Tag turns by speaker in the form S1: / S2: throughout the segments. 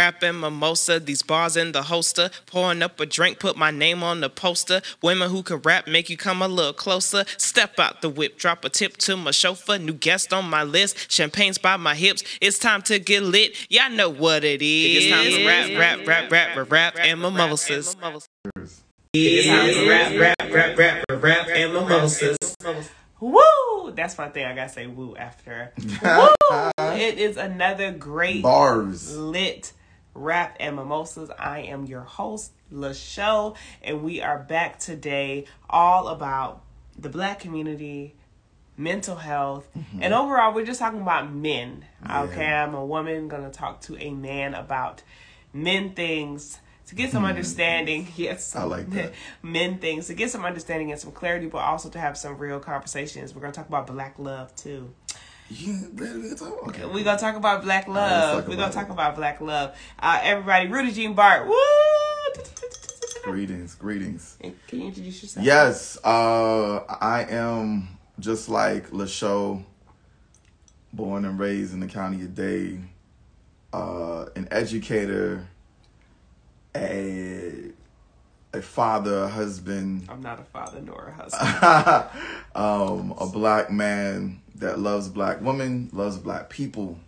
S1: Rapping mimosa, these bars in the holster. Pouring up a drink, put my name on the poster. Women who can rap make you come a little closer. Step out the whip, drop a tip to my chauffeur. New guest on my list, champagne's by my hips. It's time to get lit. Y'all know what it is. It's time to rap, rap, rap, rap, rap, rap, and mimosas. It's time to rap, rap, rap, rap, rap, rap, and mimosas.
S2: Woo! That's my thing. I gotta say woo after. woo! It is another great
S3: Bars.
S2: lit rap and mimosas. I am your host, LaShow, and we are back today all about the black community, mental health, mm-hmm. and overall we're just talking about men. Okay, I'm a woman gonna talk to a man about men things to get some hmm. understanding. Yes,
S3: I like that.
S2: men things to get some understanding and some clarity, but also to have some real conversations. We're gonna talk about black love too.
S3: Yeah, baby, it's all- okay.
S2: We're gonna talk about black love. We're gonna talk about black love. Uh, everybody, Rudy Jean Bart. Woo!
S3: Greetings, greetings.
S2: And Can you introduce yourself?
S3: Yes, uh, I am just like LaShow, born and raised in the county of Dade, uh, an educator, a a father, a husband,
S2: I'm not a father nor a husband.
S3: um, a black man that loves black women, loves black people,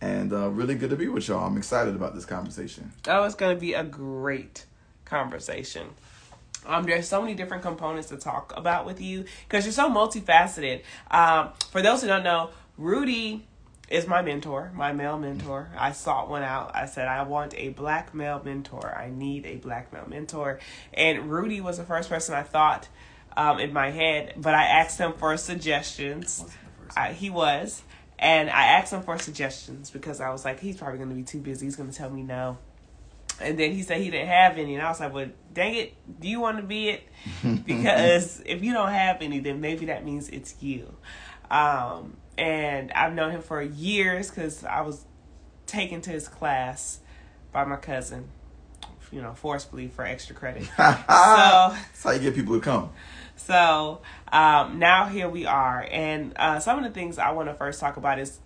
S3: and uh, really good to be with y'all. I'm excited about this conversation.
S2: Oh, it's gonna be a great conversation. Um, there's so many different components to talk about with you because you're so multifaceted. Um, for those who don't know, Rudy is my mentor, my male mentor. I sought one out. I said I want a black male mentor. I need a black male mentor, and Rudy was the first person I thought um, in my head. But I asked him for suggestions. I, he was, and I asked him for suggestions because I was like, he's probably going to be too busy. He's going to tell me no. And then he said he didn't have any, and I was like, "Well, dang it, do you want to be it? Because if you don't have any, then maybe that means it's you." Um, and I've known him for years because I was taken to his class by my cousin, you know, forcibly for extra credit. so
S3: That's how you get people to come.
S2: So um, now here we are, and uh, some of the things I want to first talk about is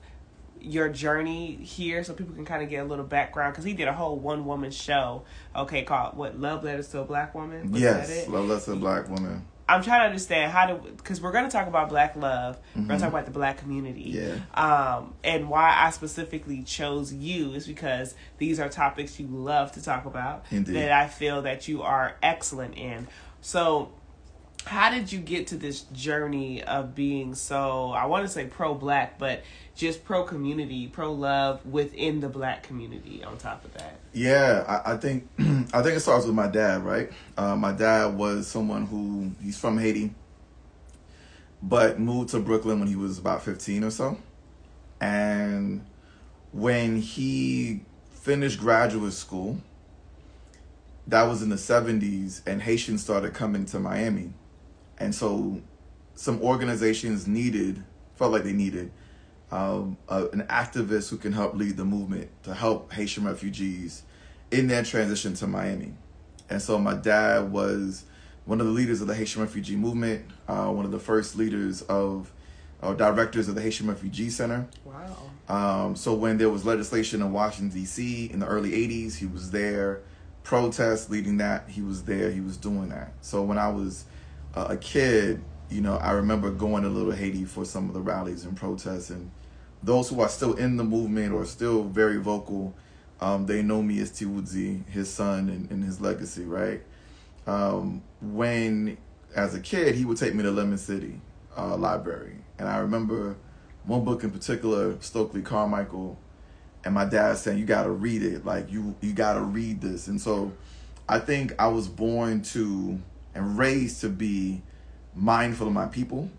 S2: your journey here, so people can kind of get a little background. Because he did a whole one woman show, okay, called what Love Letters to a Black Woman. Was that
S3: yes,
S2: it?
S3: love to a black woman.
S2: I'm trying to understand how to because we're going to talk about black love. We're going to talk about the black community.
S3: Yeah.
S2: Um, and why I specifically chose you is because these are topics you love to talk about
S3: Indeed.
S2: that I feel that you are excellent in. So, how did you get to this journey of being so I want to say pro black, but just pro community, pro love within the black community on top of that?
S3: Yeah, I, I think I think it starts with my dad, right? Uh, my dad was someone who he's from Haiti, but moved to Brooklyn when he was about fifteen or so, and when he finished graduate school, that was in the seventies, and Haitians started coming to Miami, and so some organizations needed felt like they needed um, uh, an activist who can help lead the movement to help Haitian refugees in their transition to Miami. And so my dad was one of the leaders of the Haitian refugee movement, uh, one of the first leaders of, or directors of the Haitian Refugee Center.
S2: Wow.
S3: Um, so when there was legislation in Washington D.C. in the early '80s, he was there. Protests leading that, he was there. He was doing that. So when I was uh, a kid, you know, I remember going to Little Haiti for some of the rallies and protests. And those who are still in the movement or still very vocal, um, they know me as Tiwudzi, his son, and, and his legacy, right? Um, when, as a kid, he would take me to Lemon City uh, Library. And I remember one book in particular, Stokely Carmichael, and my dad saying, "You got to read it. Like you, you got to read this." And so, I think I was born to and raised to be mindful of my people.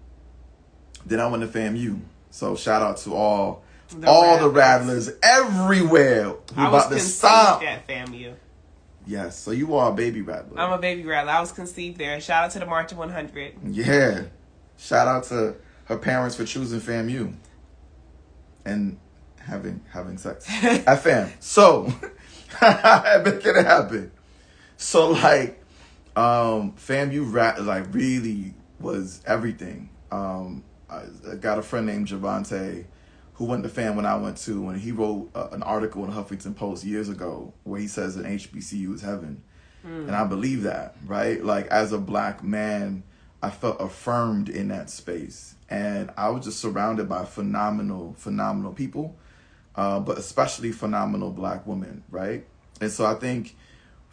S3: Then I went to FAMU. So shout out to all,
S2: The
S3: all the
S2: Rattlers.
S3: rattlers everywhere who
S2: I was
S3: about to
S2: conceived
S3: stop.
S2: at FAMU.
S3: Yes, so you are a baby rattler.
S2: I'm a baby rattler. I was conceived there. Shout out to the Marching 100.
S3: Yeah. Shout out to her parents for choosing FAMU and having having sex at fam. So making it happen. So like um fam, you rap like really was everything. Um I, I got a friend named Javante who went to FAM when I went to, and he wrote uh, an article in Huffington Post years ago where he says an HBCU is heaven. And I believe that, right? Like, as a black man, I felt affirmed in that space. And I was just surrounded by phenomenal, phenomenal people, uh, but especially phenomenal black women, right? And so I think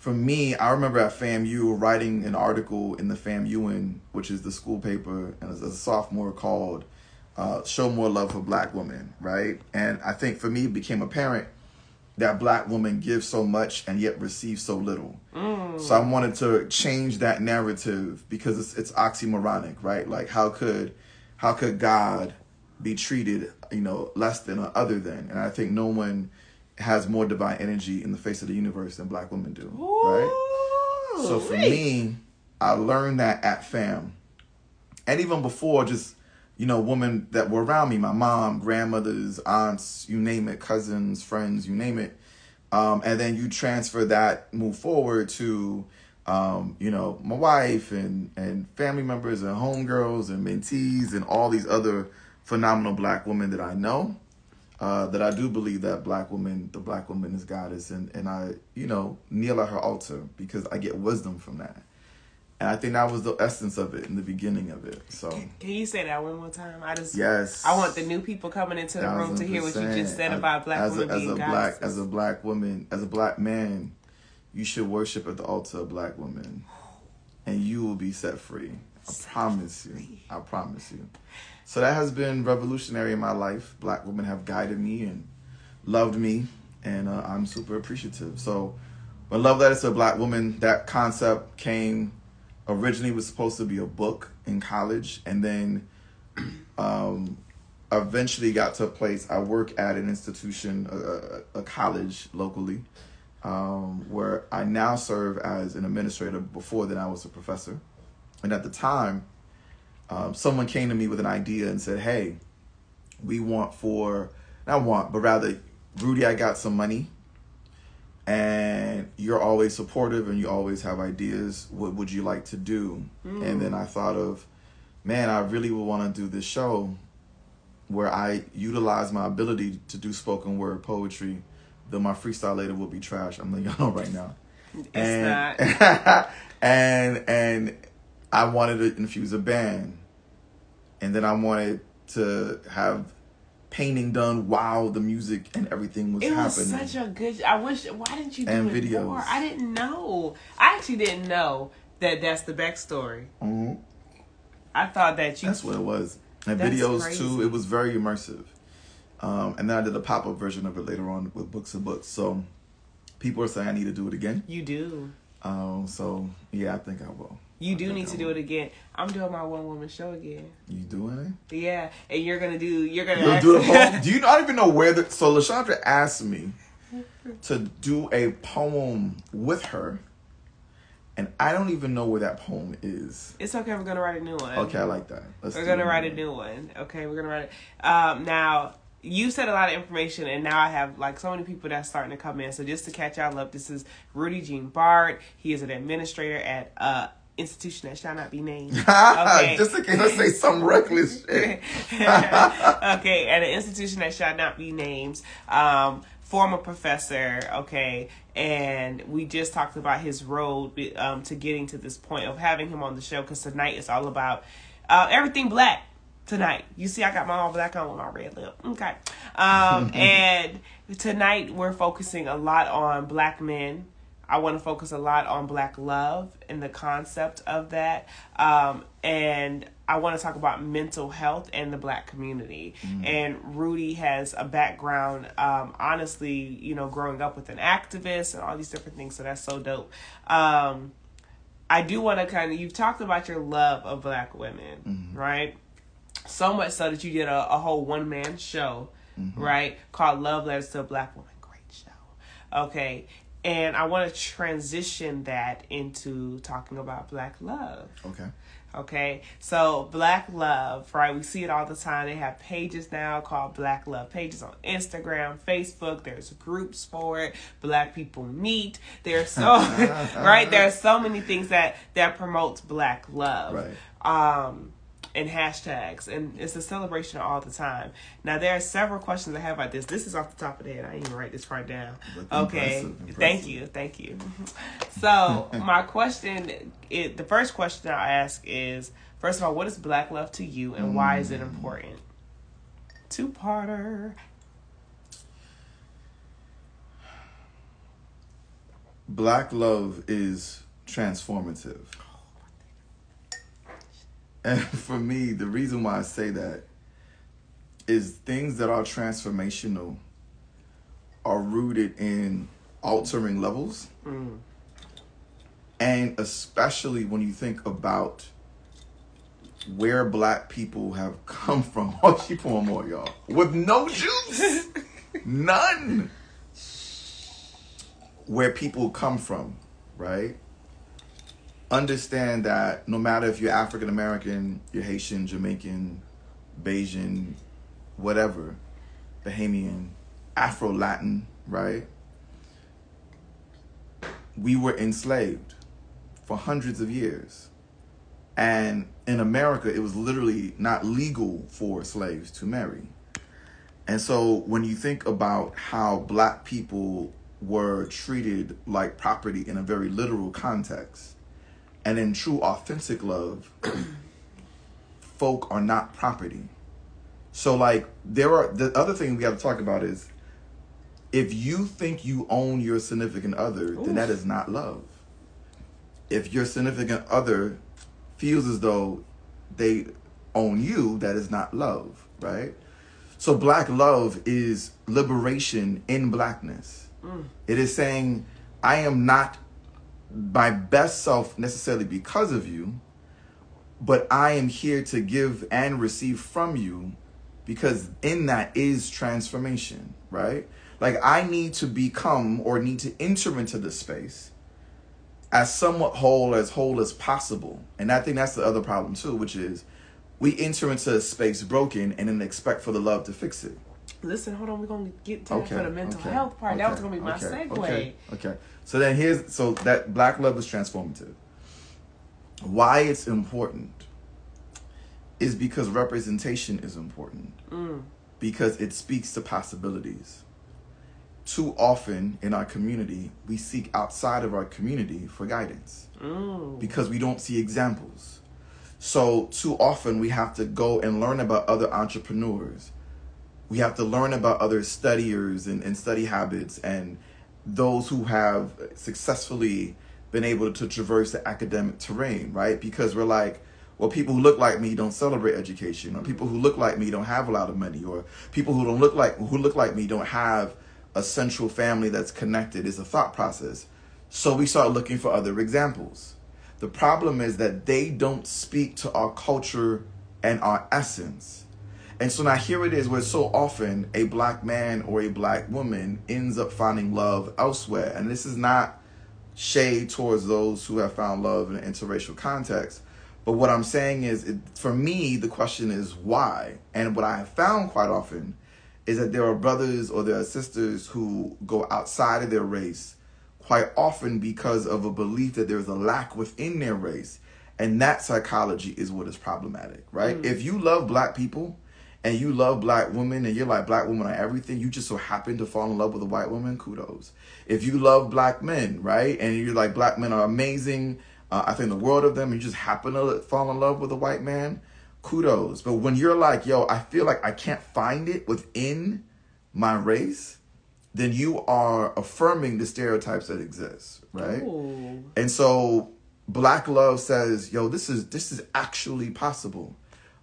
S3: for me, I remember at FAMU writing an article in the Famuan, which is the school paper, and as a sophomore called uh, Show More Love for Black Women, right? And I think for me, it became apparent that black women give so much and yet receive so little. So I wanted to change that narrative because it's it's oxymoronic, right? Like how could how could God be treated, you know, less than or other than? And I think no one has more divine energy in the face of the universe than black women do, right? So for me, I learned that at fam. And even before just, you know, women that were around me, my mom, grandmothers, aunts, you name it, cousins, friends, you name it. Um, and then you transfer that, move forward to, um, you know, my wife and, and family members and homegirls and mentees and all these other phenomenal black women that I know. Uh, that I do believe that black woman, the black woman is goddess, and, and I, you know, kneel at her altar because I get wisdom from that. And I think that was the essence of it in the beginning of it. So
S2: Can you say that one more time? I just
S3: yes,
S2: I want the new people coming into the room to hear what you just said about black
S3: as
S2: women
S3: a, as
S2: being
S3: a black as a black woman as a black man, you should worship at the altar of black women, and you will be set free. I promise you. I promise you. So that has been revolutionary in my life. Black women have guided me and loved me, and uh, I'm super appreciative. So when Love Letters to a Black Woman, that concept came originally was supposed to be a book in college, and then um, eventually got to a place. I work at an institution, a, a, college locally, um, where I now serve as an administrator. Before then, I was a professor, and at the time, um, someone came to me with an idea and said, "Hey, we want for not want, but rather, Rudy, I got some money." And you're always supportive and you always have ideas. What would you like to do? And then I thought of, man, I really would want to do this show where I utilize my ability to do spoken word poetry, though my freestyle later will be trash. I'm letting y'all know right now.
S2: It's
S3: and,
S2: not.
S3: and and I wanted to infuse a band, and then I wanted to have painting done while the music and everything was
S2: It was
S3: happening.
S2: such a good. I wish. Why didn't you do
S3: And
S2: it
S3: videos.
S2: more? I didn't know. I actually didn't know that that's the backstory.
S3: Mhm.
S2: I thought that you.
S3: That's what it was. And videos
S2: crazy.
S3: too. It was very immersive. Um, and then I did a pop up version of it later on with Books & Books. So people are saying I need to do it again.
S2: You do.
S3: Um, so yeah, I think I will.
S2: You do need to do it again. I'm doing my one woman show again.
S3: You doing it?
S2: Yeah, and you're gonna do. You're gonna.
S3: You'll do a poem. Do you? I don't even know where the. So Lashandra asked me to do a poem with her, and I don't even know where that poem is.
S2: It's okay. We're gonna write a new one.
S3: Okay, I like that. Let's
S2: We're gonna
S3: it.
S2: write a new one. Okay, we're gonna write it. Um, now you said a lot of information, and now I have like so many people that's starting to come in. So just to catch y'all up, this is Rudy Jean Bart. He is an administrator at uh institution that shall not be named. Okay.
S3: Just in case I say some reckless shit.
S2: okay, at an institution that shall not be named. Um, former professor, okay, and we just talked about his road um, to getting to this point of having him on the show because tonight it's all about uh, everything black tonight. You see, I got my all black on with my red lip. Okay. Um, and tonight we're focusing a lot on black men. I want to focus a lot on black love and the concept of that. Um, and I want to talk about mental health and the black community. And Rudy has a background, um, honestly, you know, growing up with an activist and all these different things. So that's so dope. Um, I do want to kind of, you've talked about your love of black women, right? So much so that you did a, a whole one man show, right? Called Love Letters to a Black Woman. Great show. Okay. And I want to transition that into talking about black love.
S3: Okay.
S2: Okay, so Black Love, right? We see it all the time. They have pages now called Black Love pages on Instagram, Facebook. There's groups for it. Black people meet. There's so right. There are so many things that that promotes Black love.
S3: Right.
S2: Um, and hashtags, and it's a celebration all the time. Now there are several questions I have about this. This is off the top of the head. I didn't even write this part down. Okay,
S3: Impressive, impressive.
S2: thank you, thank you. So my question, it, the first question I ask is, first of all, what is black love to you, and why is it
S3: Mm.
S2: important? Two parter.
S3: Black love is transformative. And for me, the reason why I say that is things that are transformational are rooted in altering levels.
S2: Mm.
S3: And especially when you think about where black people have come from. Oh, she pouring more, y'all. With no juice. None. Where people come from, right? Understand that no matter if you're African American, you're Haitian, Jamaican, Bajan, whatever, Bahamian, Afro Latin, right? We were enslaved for hundreds of years. And in America, it was literally not legal for slaves to marry. And so when you think about how black people were treated like property in a very literal context, and in true authentic love, folk are not property. So like there are the other thing we have to talk about is if you think you own your significant other, then that is not love. If your significant other feels as though they own you, that is not love, right? So black love is liberation in blackness. Mm. It is saying, I am not my best self necessarily because of you, but I am here to give and receive from you because in that is transformation, right? Like I need to become or need to enter into this space as somewhat whole as whole as possible. And I think that's the other problem too, which is we enter into a space broken and then expect for the love to fix it.
S2: Listen, hold on. We're gonna get to for the mental
S3: okay,
S2: health part. that was gonna be my
S3: okay,
S2: segue.
S3: Okay, okay. So then here's so that black love is transformative. Why it's important is because representation is important.
S2: Mm.
S3: Because it speaks to possibilities. Too often in our community, we seek outside of our community for guidance
S2: Mm.
S3: because we don't see examples. So too often we have to go and learn about other entrepreneurs. We have to learn about other studiers and, and study habits and those who have successfully been able to traverse the academic terrain, right? Because we're like, well, people who look like me don't celebrate education, or people who look like me don't have a lot of money, or people who don't look like who look like me don't have a central family that's connected. Is a thought process. So we start looking for other examples. The problem is that they don't speak to our culture and our essence. And so now here it is where so often a black man or a black woman ends up finding love elsewhere. And this is not shade towards those who have found love in an interracial context. But what I'm saying is, it, for me, the question is why? And what I have found quite often is that there are brothers or there are sisters who go outside of their race quite often because of a belief that there's a lack within their race. And that psychology is what is problematic, right? Mm. If you love black people and you love black women and you're like black women are everything, you just so happen to fall in love with a white woman, kudos. If you love black men, right, and you're like black men are amazing, uh, I think the world of them, and you just happen to fall in love with a white man, kudos. But when you're like, yo, I feel like I can't find it within my race, then you are affirming the stereotypes that exist, right?
S2: Ooh.
S3: And so Black Love says, yo, this is this is actually possible.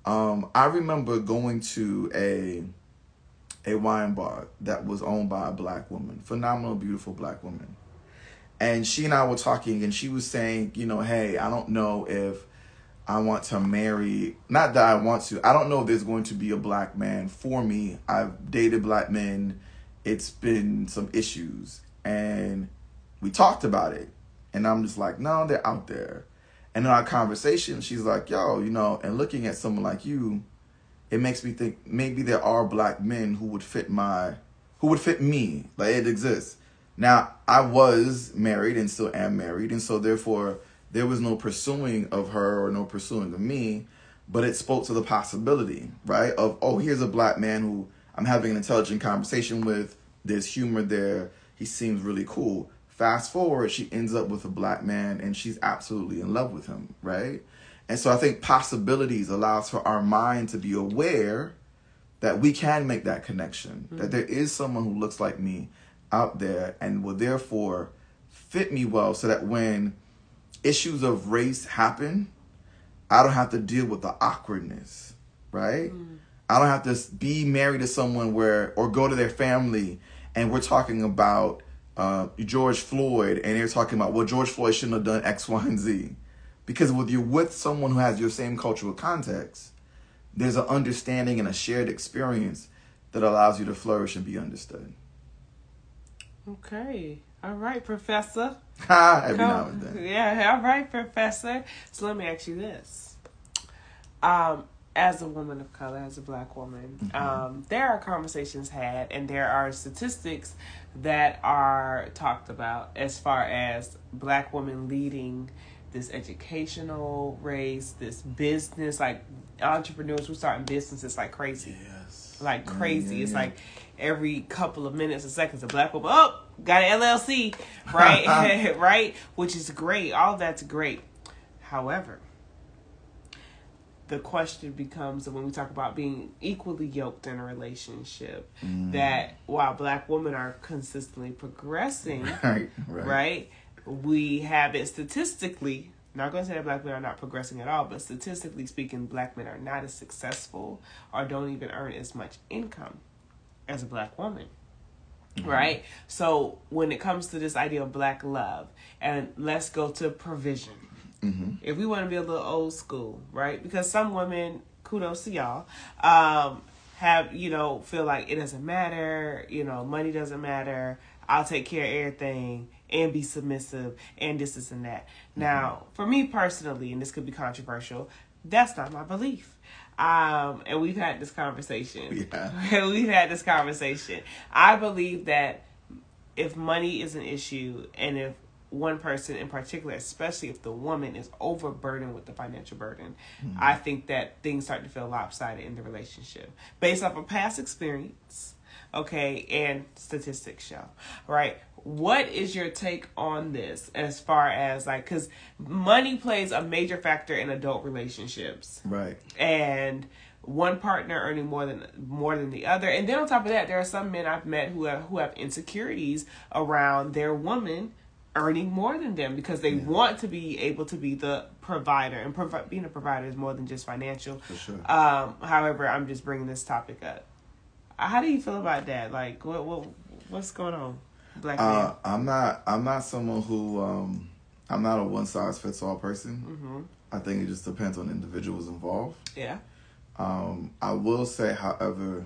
S3: Um, I remember going to a a wine bar that was owned by a black woman, phenomenal, beautiful black woman. And she and I were talking, and she was saying, you know, hey, I don't know if I want to marry, not that I want to, I don't know if there's going to be a black man for me. I've dated black men, it's been some issues. And we talked about it. And I'm just like, no, they're out there. And in our conversation, she's like, yo, you know, and looking at someone like you, it makes me think maybe there are black men who would fit my, who would fit me. Like it exists. Now, I was married and still am married. And so therefore, there was no pursuing of her or no pursuing of me. but it spoke to the possibility, right? Of oh, here's a black man who I'm having an intelligent conversation with. There's humor there. He seems really cool. Fast forward, she ends up with a black man and she's absolutely in love with him, right? And so I think possibilities allows for our mind to be aware that we can make that connection, mm-hmm. that there is someone who looks like me out there and will therefore fit me well so that when issues of race happen, I don't have to deal with the awkwardness, right? Mm. I don't have to be married to someone where or go to their family and we're talking about uh, George Floyd and they're talking about well George Floyd shouldn't have done X, Y, and Z. Because with you're with someone who has your same cultural context, there's an understanding and a shared experience that allows you to flourish and be understood.
S2: Okay. All right, Professor.
S3: Every now and then.
S2: Yeah, all right, Professor. So let me ask you this. Um, as a woman of color, as a black woman, mm-hmm. um, there are conversations had and there are statistics that are talked about as far as black women leading this educational race, this business, like entrepreneurs who starting businesses like crazy.
S3: Yes.
S2: Like crazy. Yeah, it's mm-hmm. like every couple of minutes or seconds a black woman, oh, got an LLC, right? right? Which is great. All that's great. However, the question becomes when we talk about being equally yoked in a relationship mm. that while black women are consistently progressing right, right. right we have it statistically not going to say that black men are not progressing at all but statistically speaking black men are not as successful or don't even earn as much income as a black woman mm-hmm. right so when it comes to this idea of black love and let's go to provision Mm-hmm. If we want to be a little old school, right? Because some women, kudos to y'all, um, have you know feel like it doesn't matter. You know, money doesn't matter. I'll take care of everything and be submissive and this, this, and that. Mm-hmm. Now, for me personally, and this could be controversial, that's not my belief. Um, and we've had this conversation. Yeah. we've had this conversation. I believe that if money is an issue and if one person in particular, especially if the woman is overburdened with the financial burden, mm-hmm. I think that things start to feel lopsided in the relationship based off of past experience, okay, and statistics show, right? What is your take on this as far as like, because money plays a major factor in adult relationships,
S3: right?
S2: And one partner earning more than more than the other, and then on top of that, there are some men I've met who have who have insecurities around their woman earning more than them because they yeah. want to be able to be the provider and provi- being a provider is more than just financial.
S3: For sure.
S2: Um, however, I'm just bringing this topic up. How do you feel about that? Like, what what what's going on,
S3: black uh, man? I'm not. I'm not someone who. Um, I'm not a one size fits all person. Mm-hmm. I think it just depends on individuals involved.
S2: Yeah.
S3: Um, I will say, however,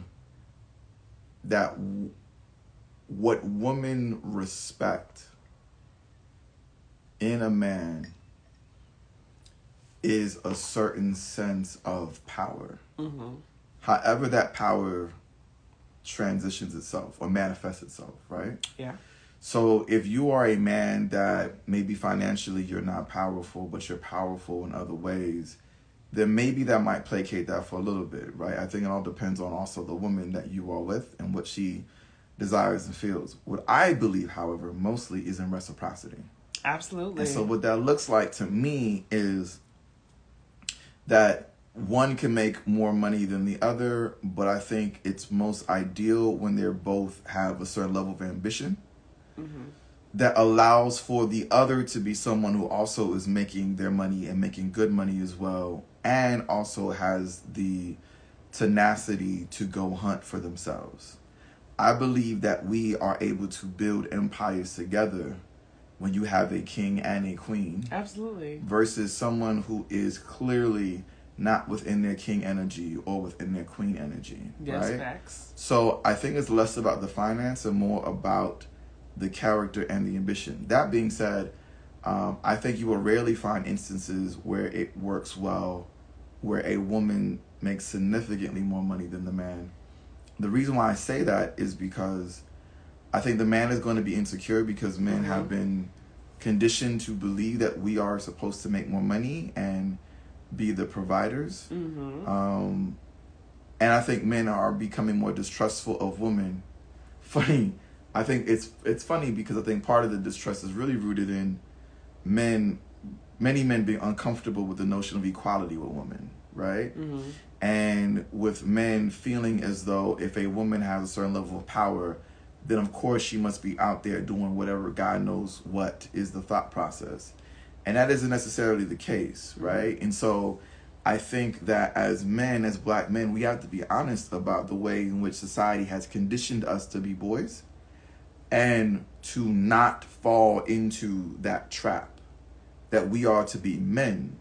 S3: that w- what women respect in a man is a certain sense of power. Mm-hmm. However, that power transitions itself or manifests itself, right?
S2: Yeah.
S3: So if you are a man that maybe financially you're not powerful, but you're powerful in other ways, then maybe that might placate that for a little bit, right? I think it all depends on also the woman that you are with and what she desires and feels. What I believe, however, mostly is in reciprocity.
S2: Absolutely.
S3: And so what that looks like to me is that one can make more money than the other, but I think it's most ideal when they're both have a certain level of ambition mm-hmm. that allows for the other to be someone who also is making their money and making good money as well, and also has the tenacity to go hunt for themselves. I believe that we are able to build empires together when you have a king and a queen.
S2: Absolutely.
S3: Versus someone who is clearly not within their king energy or within their queen energy. Yes, right?
S2: facts.
S3: So I think it's less about the finance and more about the character and the ambition. That being said, um, I think you will rarely find instances where it works well, where a woman makes significantly more money than the man. The reason why I say that is because I think the man is going to be insecure because men mm-hmm. have been conditioned to believe that we are supposed to make more money and be the providers.
S2: Mm-hmm.
S3: Um, and I think men are becoming more distrustful of women. Funny, I think it's it's funny because I think part of the distrust is really rooted in men, many men being uncomfortable with the notion of equality with women, right?
S2: Mm-hmm.
S3: And with men feeling as though if a woman has a certain level of power, then of course she must be out there doing whatever God knows what is the thought process. And that isn't necessarily the case, mm-hmm. right? And so I think that as men, as black men, we have to be honest about the way in which society has conditioned us to be boys and to not fall into that trap that we are to be men.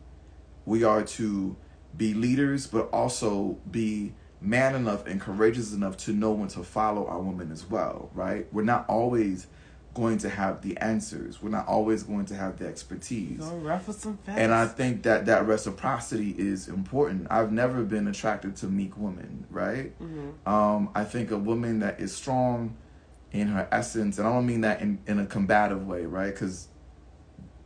S3: We are to be leaders, but also be man enough and courageous enough to know when to follow our women as well, right? We're not always going to have the answers. We're not always going to have the expertise.
S2: Go ruffle some feathers.
S3: And I think that that reciprocity is important. I've never been attracted to meek women, right?
S2: Mm-hmm.
S3: Um, I think a woman that is strong in her essence, and I don't mean that in, in a combative way, right? Because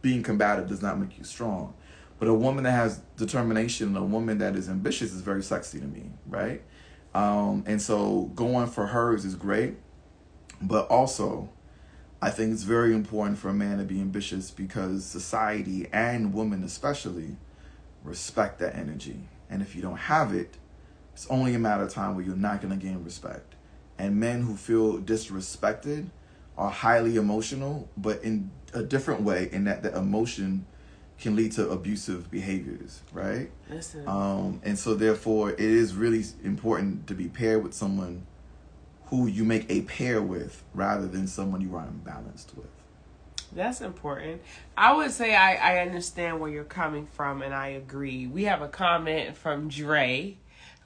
S3: being combative does not make you strong. But a woman that has determination a woman that is ambitious is very sexy to me, right? Um, and so going for hers is great. But also, I think it's very important for a man to be ambitious because society and women especially respect that energy. And if you don't have it, it's only a matter of time where you're not going to gain respect. And men who feel disrespected are highly emotional, but in a different way, in that the emotion can lead to abusive behaviors, right?
S2: Listen.
S3: Um, and so, therefore, it is really important to be paired with someone who you make a pair with rather than someone you are imbalanced with.
S2: That's important. I would say I, I understand where you're coming from and I agree. We have a comment from Dre.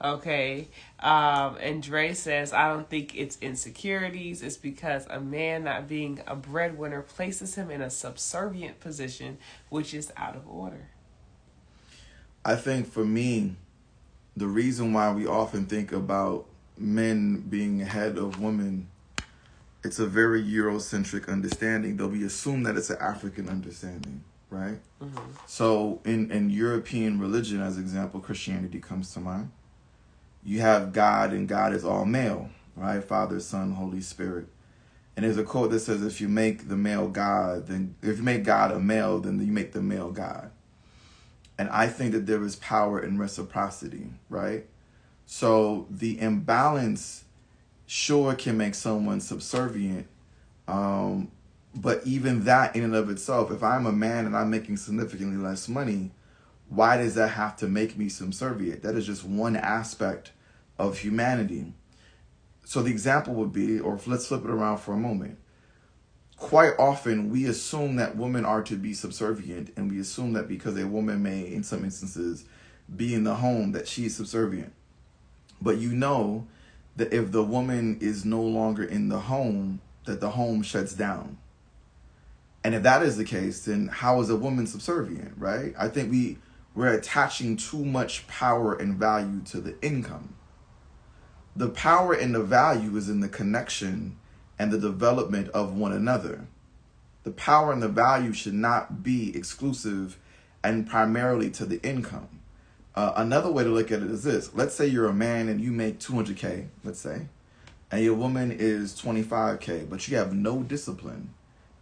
S2: Okay. Um, and Dre says, I don't think it's insecurities. It's because a man not being a breadwinner places him in a subservient position, which is out of order.
S3: I think for me, the reason why we often think about men being ahead of women, it's a very Eurocentric understanding, though we assume that it's an African understanding, right?
S2: Mm-hmm.
S3: So in, in European religion, as example, Christianity comes to mind. You have God, and God is all male, right? Father, Son, Holy Spirit. And there's a quote that says, if you make the male God, then if you make God a male, then you make the male God. And I think that there is power in reciprocity, right? So the imbalance sure can make someone subservient. Um, but even that in and of itself, if I'm a man and I'm making significantly less money, why does that have to make me subservient? That is just one aspect of humanity. So the example would be, or let's flip it around for a moment. Quite often, we assume that women are to be subservient, and we assume that because a woman may, in some instances, be in the home, that she is subservient. But you know that if the woman is no longer in the home, that the home shuts down. And if that is the case, then how is a woman subservient, right? I think we we're attaching too much power and value to the income. The power and the value is in the connection and the development of one another. The power and the value should not be exclusive and primarily to the income. Uh, another way to look at it is this let's say you're a man and you make 200K, let's say, and your woman is 25K, but you have no discipline.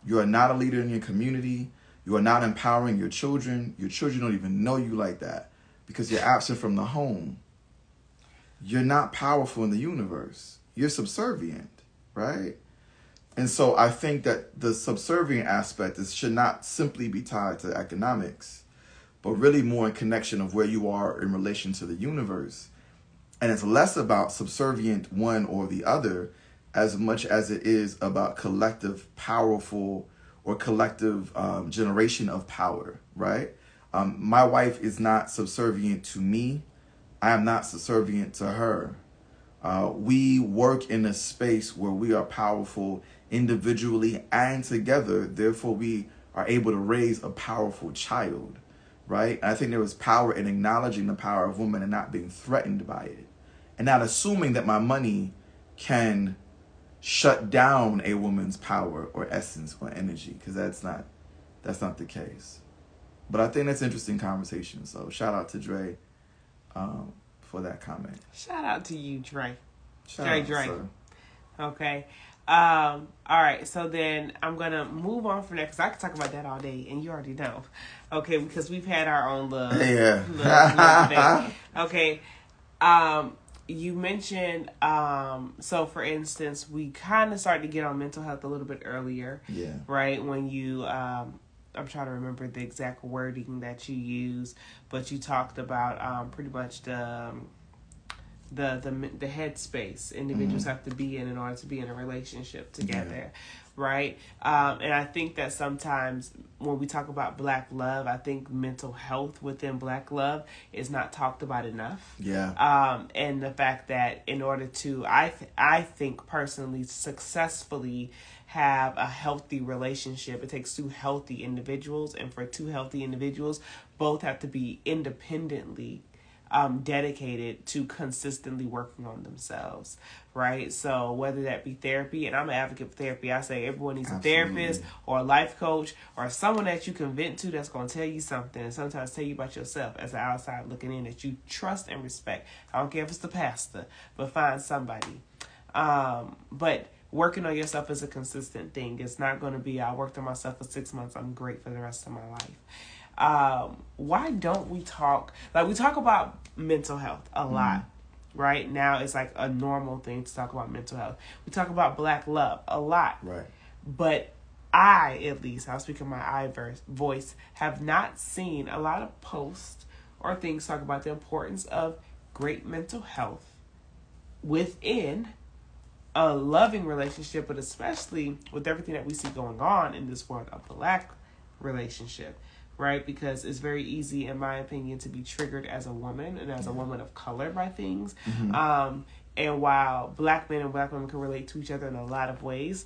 S3: You are not a leader in your community. You are not empowering your children. Your children don't even know you like that because you're absent from the home. You're not powerful in the universe. You're subservient, right? And so I think that the subservient aspect is, should not simply be tied to economics, but really more in connection of where you are in relation to the universe. And it's less about subservient one or the other as much as it is about collective powerful or collective um, generation of power, right? Um, my wife is not subservient to me. I am not subservient to her. Uh, we work in a space where we are powerful individually and together. Therefore, we are able to raise a powerful child, right? I think there is power in acknowledging the power of women and not being threatened by it, and not assuming that my money can shut down a woman's power or essence or energy, because that's not that's not the case. but I think that's interesting conversation. So shout out to Dre um, for that comment.
S2: Shout out to you, Dre.
S3: Shout
S2: Dre,
S3: out,
S2: Dre.
S3: sir.
S2: Okay. Um, all right, so then I'm gonna move on from that because I could talk about that all day, and you already know. Okay, because we've had our own love.
S3: Yeah.
S2: love, love. Okay. Um, you mentioned um, so for instance, we kind of started to get on mental health a little bit earlier,
S3: Yeah.
S2: right? When you um, I'm trying to remember the exact wording that you used, but you talked about um, pretty much the um, the the the headspace individuals have to be in in order to be in a relationship together, right? Um, and I think that sometimes when we talk about black love, I think mental health within black love is not talked about enough
S3: Yeah.
S2: um, and the fact that in order to I th- I think personally successfully have a healthy relationship, it takes two healthy individuals, and for two healthy individuals, both have to be independently um, dedicated to consistently working on themselves, right? So whether that be therapy, and I'm an advocate for therapy, I say everyone needs a therapist or a life coach or someone that you can vent to that's going to tell you something and sometimes tell you about yourself as an outside looking in that you trust and respect. I don't care if it's the pastor, but find somebody. Um, but working on yourself is a consistent thing. It's not going to be I worked on myself for six months. I'm great for the rest of my life. Um, why don't we talk like we talk about mental health a lot? Right now, it's like a normal thing to talk about mental health. We talk about black love a lot
S3: Right.
S2: but I, at least, I'll speak in my I verse, voice, have not seen a lot of posts or things talk about the importance of great mental health within a loving relationship, but especially with everything that we see going on in this world, a black relationship, right? Because it's very easy, in my opinion, to be triggered as a woman and as a woman of color by things. Um, and while black men and black women can relate to each other in a lot of ways,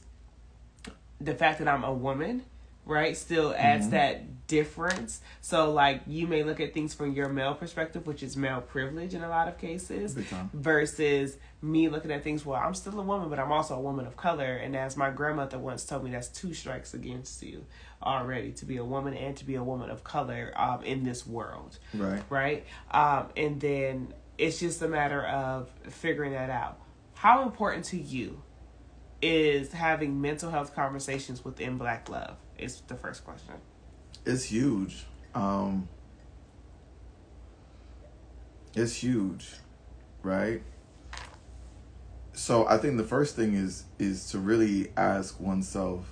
S2: the fact that I'm a woman, right, still adds that difference. So, like, you may look at things from your male perspective, which is male privilege in a lot of cases, versus me looking at things, well, I'm still a woman, but I'm also a woman of color. And as my grandmother once told me, that's two strikes against you already to be a woman and to be a woman of color um, in this world
S3: Right.
S2: right? Um, and then it's just a matter of figuring that out. How important to you is having mental health conversations within Black Love? Is the first question.
S3: It's huge. Um, it's huge, right? So I think the first thing is is to really ask oneself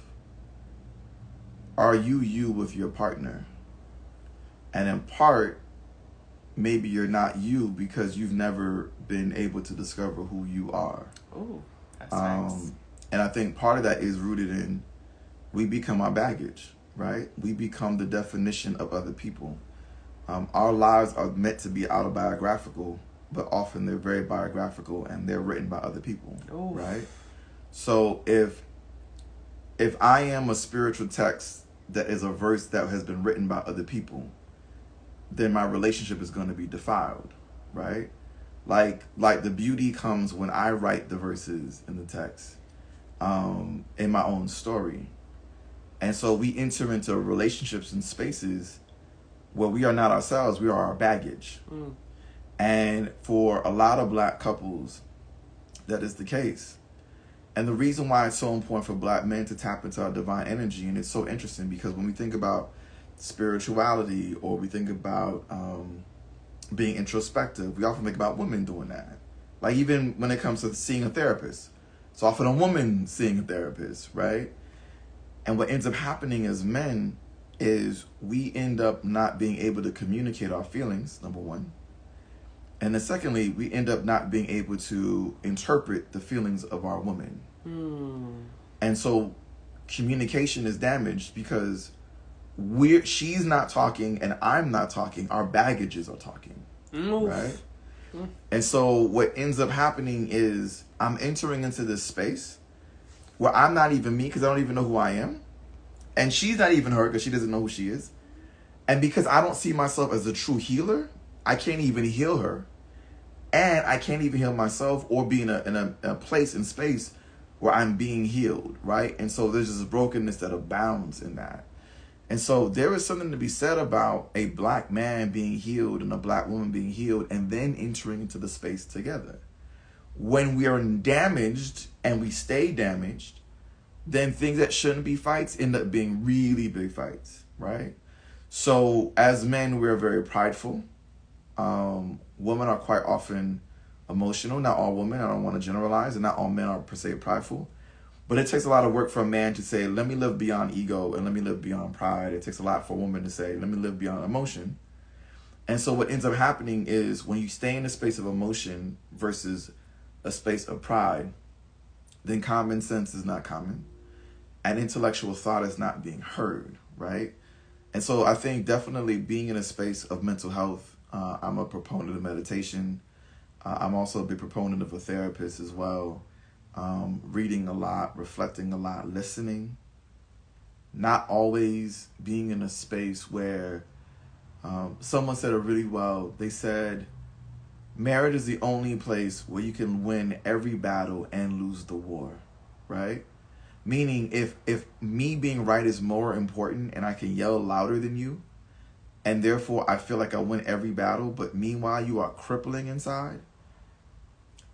S3: are you you with your partner? And in part maybe you're not you because you've never been able to discover who you are.
S2: Ooh, that's nice.
S3: Um, and I think part of that is rooted in we become our baggage, right? We become the definition of other people. Um, our lives are meant to be autobiographical, but often they're very biographical and they're written by other people, right? So if if I am a spiritual text that is a verse that has been written by other people, then my relationship is going to be defiled, right? Like like the beauty comes when I write the verses in the text, um, in my own story, and so we enter into relationships and spaces where we are not ourselves; we are our baggage.
S2: Mm.
S3: And for a lot of black couples, that is the case. And the reason why it's so important for black men to tap into our divine energy, and it's so interesting because when we think about spirituality or we think about um, being introspective, we often think about women doing that. Like even when it comes to seeing a therapist, it's often a woman seeing a therapist, right? And what ends up happening as men is we end up not being able to communicate our feelings, number one. And then secondly, we end up not being able to interpret the feelings of our woman.
S2: Hmm.
S3: And so communication is damaged because we're she's not talking and I'm not talking. Our baggages are talking.
S2: Oof.
S3: Right? And so what ends up happening is I'm entering into this space where I'm not even me because I don't even know who I am. And she's not even her because she doesn't know who she is. And because I don't see myself as a true healer, I can't even heal her. And I can't even heal myself or be in a, in a, a place in space where I'm being healed, right? And so there's this brokenness that abounds in that. And so there is something to be said about a black man being healed and a black woman being healed and then entering into the space together. When we are damaged and we stay damaged, then things that shouldn't be fights end up being really big fights, right? So as men, we're very prideful. Um, women are quite often emotional. Not all women. I don't want to generalize, and not all men are per se prideful. But it takes a lot of work for a man to say, "Let me live beyond ego and let me live beyond pride." It takes a lot for a woman to say, "Let me live beyond emotion." And so what ends up happening is when you stay in a space of emotion versus a space of pride, then common sense is not common and intellectual thought is not being heard, right? And so I think definitely being in a space of mental health, uh, I'm a proponent of meditation. Uh, I'm also a big proponent of a therapist as well. Um, reading a lot, reflecting a lot, listening. Not always being in a space where um, someone said it really well. They said, marriage is the only place where you can win every battle and lose the war, right? Meaning, if if me being right is more important and I can yell louder than you, and therefore I feel like I win every battle, but meanwhile you are crippling inside,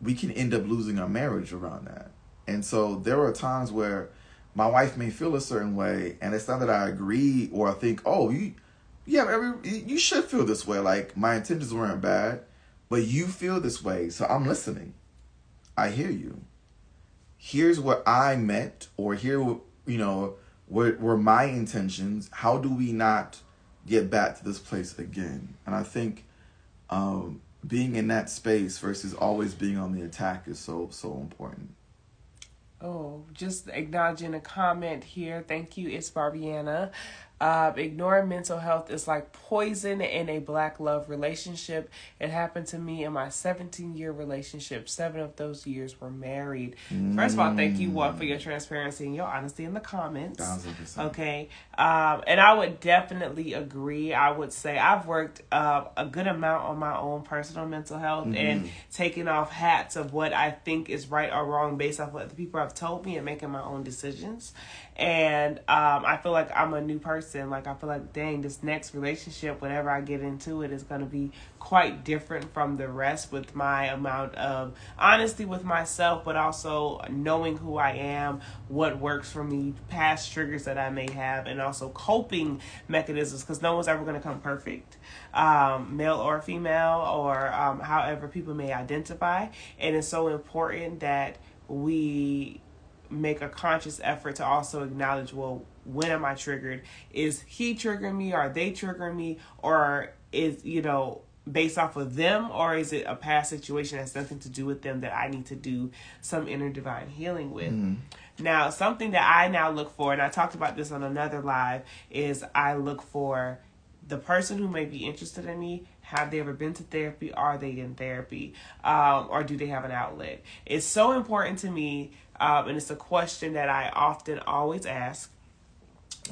S3: we can end up losing our marriage around that. And so there are times where my wife may feel a certain way, and it's not that I agree or I think, oh, you, yeah, every you should feel this way. Like my intentions weren't bad, but you feel this way, so I'm listening. I hear you here's what I meant, or here, you know, what were my intentions. How do we not get back to this place again? And I think um, being in that space versus always being on the attack is so so important.
S2: Oh, just acknowledging a comment here. Thank you. It's Barbiana. Uh, ignoring mental health is like poison in a black love relationship. It happened to me in my 17 year relationship. Seven of those years were married. Mm. First of all, thank you one for your transparency and your honesty in the comments. Okay. Um, and I would definitely agree. I would say I've worked uh, a good amount on my own personal mental health mm-hmm. and taking off hats of what I think is right or wrong based off what the people have told me and making my own decisions and um, I feel like I'm a new person. Like I feel like, dang, this next relationship, whenever I get into it, is gonna be quite different from the rest. With my amount of honesty with myself, but also knowing who I am, what works for me, past triggers that I may have, and also coping mechanisms. Because no one's ever gonna come perfect, um, male or female, or um, however people may identify. And it's so important that we make a conscious effort to also acknowledge well when am i triggered? Is he triggering me? Are they triggering me? Or is you know based off of them? Or is it a past situation that's nothing to do with them that i need to do some inner divine healing with? Mm. now something that i now look for and i talked about this on another live is i look for the person who may be interested in me. Have they ever been to therapy? Are they in therapy? Um, or do they have an outlet? It's so important to me um, and it's a question that I often always ask.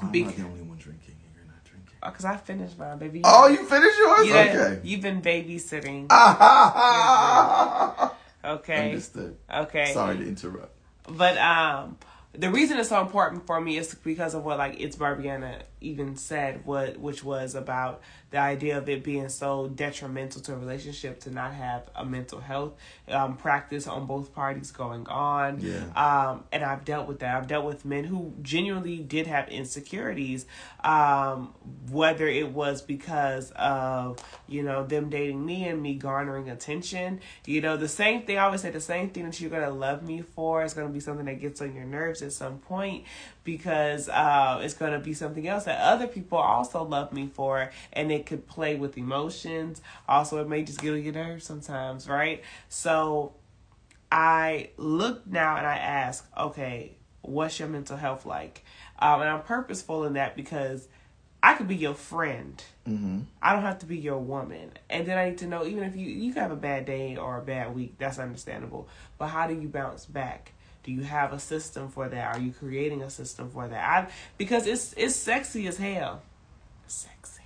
S3: I'm Be- not the only one drinking. You're not drinking.
S2: Because uh, I finished mine, baby.
S3: Oh, you finished yours?
S2: Yeah,
S3: okay.
S2: You've been babysitting. okay.
S3: Understood.
S2: Okay.
S3: Sorry to interrupt.
S2: But um, the reason it's so important for me is because of what like it's Barbiana even said, what which was about the idea of it being so detrimental to a relationship to not have a mental health um, practice on both parties going on.
S3: Yeah.
S2: Um, and I've dealt with that. I've dealt with men who genuinely did have insecurities, um, whether it was because of, you know, them dating me and me garnering attention. You know, the same thing, I always say the same thing that you're going to love me for is going to be something that gets on your nerves at some point because uh, it's going to be something else that other people also love me for and it could play with emotions also it may just get on your nerves sometimes right so i look now and i ask okay what's your mental health like um, and i'm purposeful in that because I could be your friend.
S3: Mm-hmm.
S2: I don't have to be your woman. And then I need to know, even if you you have a bad day or a bad week, that's understandable. But how do you bounce back? Do you have a system for that? Are you creating a system for that? I because it's it's sexy as hell. Sexy.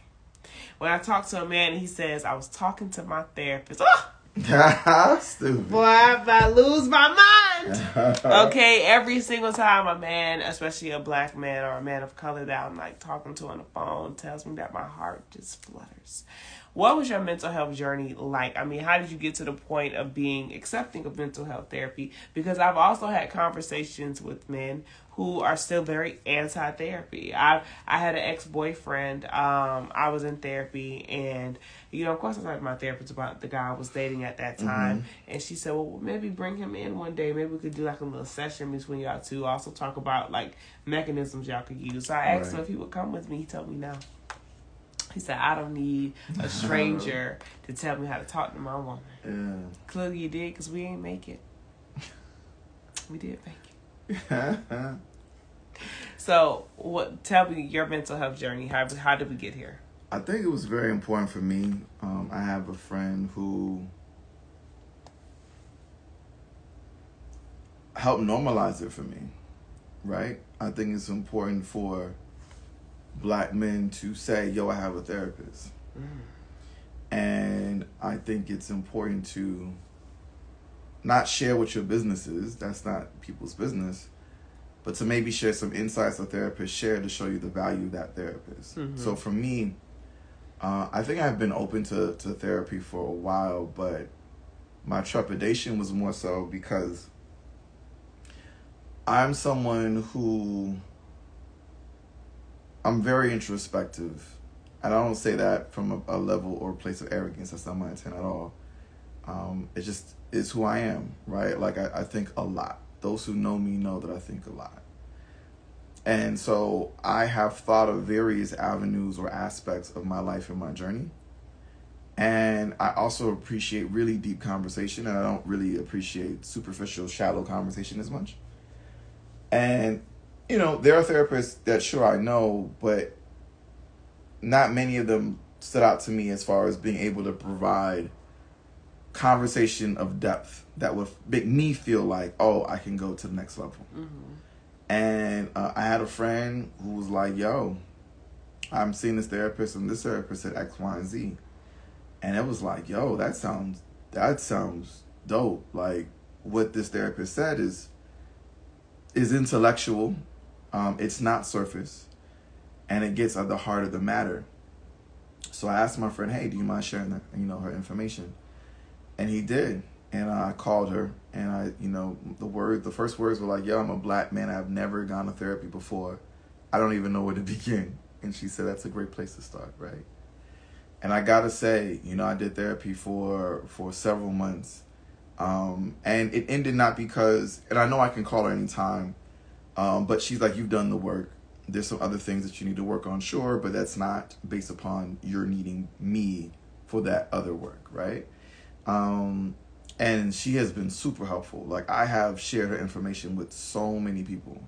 S2: When I talk to a man he says, I was talking to my therapist. Oh!
S3: Stupid.
S2: Boy, I about to lose my mind. okay, every single time a man, especially a black man or a man of color that I'm like talking to on the phone, tells me that my heart just flutters. What was your mental health journey like? I mean, how did you get to the point of being accepting of mental health therapy? Because I've also had conversations with men who are still very anti-therapy. I I had an ex-boyfriend. Um, I was in therapy, and you know, of course, I talked to my therapist about the guy I was dating at that time, mm-hmm. and she said, "Well, maybe bring him in one day. Maybe we could do like a little session between y'all two. Also talk about like mechanisms y'all could use." So I asked right. him if he would come with me. He told me no. He said, I don't need a stranger to tell me how to talk to my woman. Yeah. Clearly you did because we ain't make it. we did make it. so, what? tell me your mental health journey. How, how did we get here?
S3: I think it was very important for me. Um, I have a friend who helped normalize it for me, right? I think it's important for black men to say, yo, I have a therapist. Mm. And I think it's important to not share what your business is, that's not people's business, but to maybe share some insights a therapist share to show you the value of that therapist. Mm-hmm. So for me, uh, I think I've been open to, to therapy for a while, but my trepidation was more so because I'm someone who I'm very introspective, and I don't say that from a, a level or place of arrogance. That's not my intent at all. Um, it just is who I am, right? Like I, I think a lot. Those who know me know that I think a lot. And so I have thought of various avenues or aspects of my life and my journey. And I also appreciate really deep conversation, and I don't really appreciate superficial, shallow conversation as much. And you know, there are therapists that sure I know, but not many of them stood out to me as far as being able to provide conversation of depth that would make me feel like, oh, I can go to the next level. Mm-hmm. And uh, I had a friend who was like, yo, I'm seeing this therapist, and this therapist said X, Y, and Z. And it was like, yo, that sounds that sounds dope. Like what this therapist said is is intellectual um, it's not surface, and it gets at the heart of the matter. So I asked my friend, "Hey, do you mind sharing that, you know her information?" And he did. And I called her, and I, you know, the word, the first words were like, "Yo, I'm a black man. I've never gone to therapy before. I don't even know where to begin." And she said, "That's a great place to start, right?" And I gotta say, you know, I did therapy for for several months, um, and it ended not because, and I know I can call her anytime um, but she's like, you've done the work. There's some other things that you need to work on, sure, but that's not based upon your needing me for that other work, right? Um, and she has been super helpful. Like I have shared her information with so many people,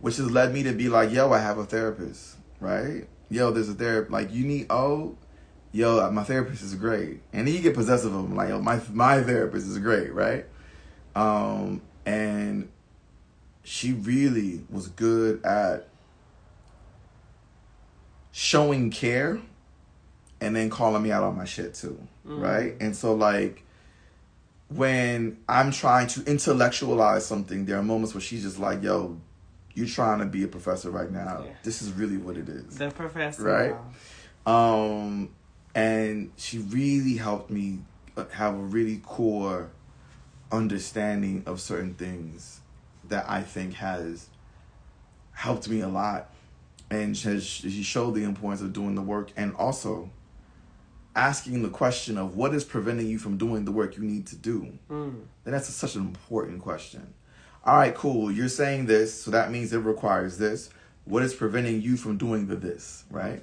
S3: which has led me to be like, yo, I have a therapist, right? Yo, there's a therapist. Like you need oh, yo, my therapist is great, and then you get possessive of them. Like, yo, my my therapist is great, right? Um, and she really was good at showing care and then calling me out on my shit too. Mm-hmm. Right? And so like when I'm trying to intellectualize something, there are moments where she's just like, yo, you're trying to be a professor right now. Yeah. This is really what it is.
S2: The professor.
S3: Right? Um and she really helped me have a really core understanding of certain things that I think has helped me a lot and has she showed the importance of doing the work and also asking the question of what is preventing you from doing the work you need to do. Mm. And that's a, such an important question. All right, cool. You're saying this, so that means it requires this. What is preventing you from doing the this, right?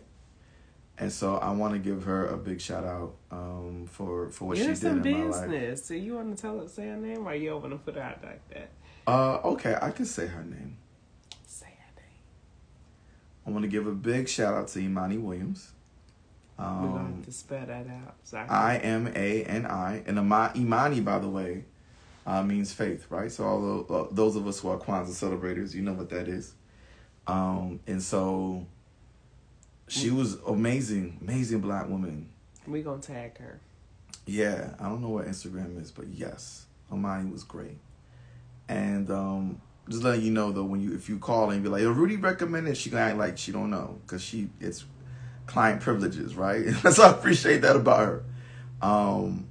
S3: And so I want to give her a big shout out um, for for what You're she did in business. my life.
S2: So you want to tell her say her name, or you want to put it out like that?
S3: Uh, okay, I can say her name.
S2: Say her name.
S3: I want to give a big shout out to Imani Williams.
S2: Um, going to spell that out.
S3: I M A N I. And Imani, by the way, uh, means faith, right? So all the, uh, those of us who are Kwanzaa celebrators, you know what that is. Um, and so she was amazing, amazing black woman.
S2: We gonna tag her.
S3: Yeah, I don't know what Instagram is, but yes, Imani was great. And um, just letting you know though, when you if you call and be like, "Oh, Rudy recommended," she gonna act like she don't know because she it's client privileges, right? so I appreciate that about her. Um,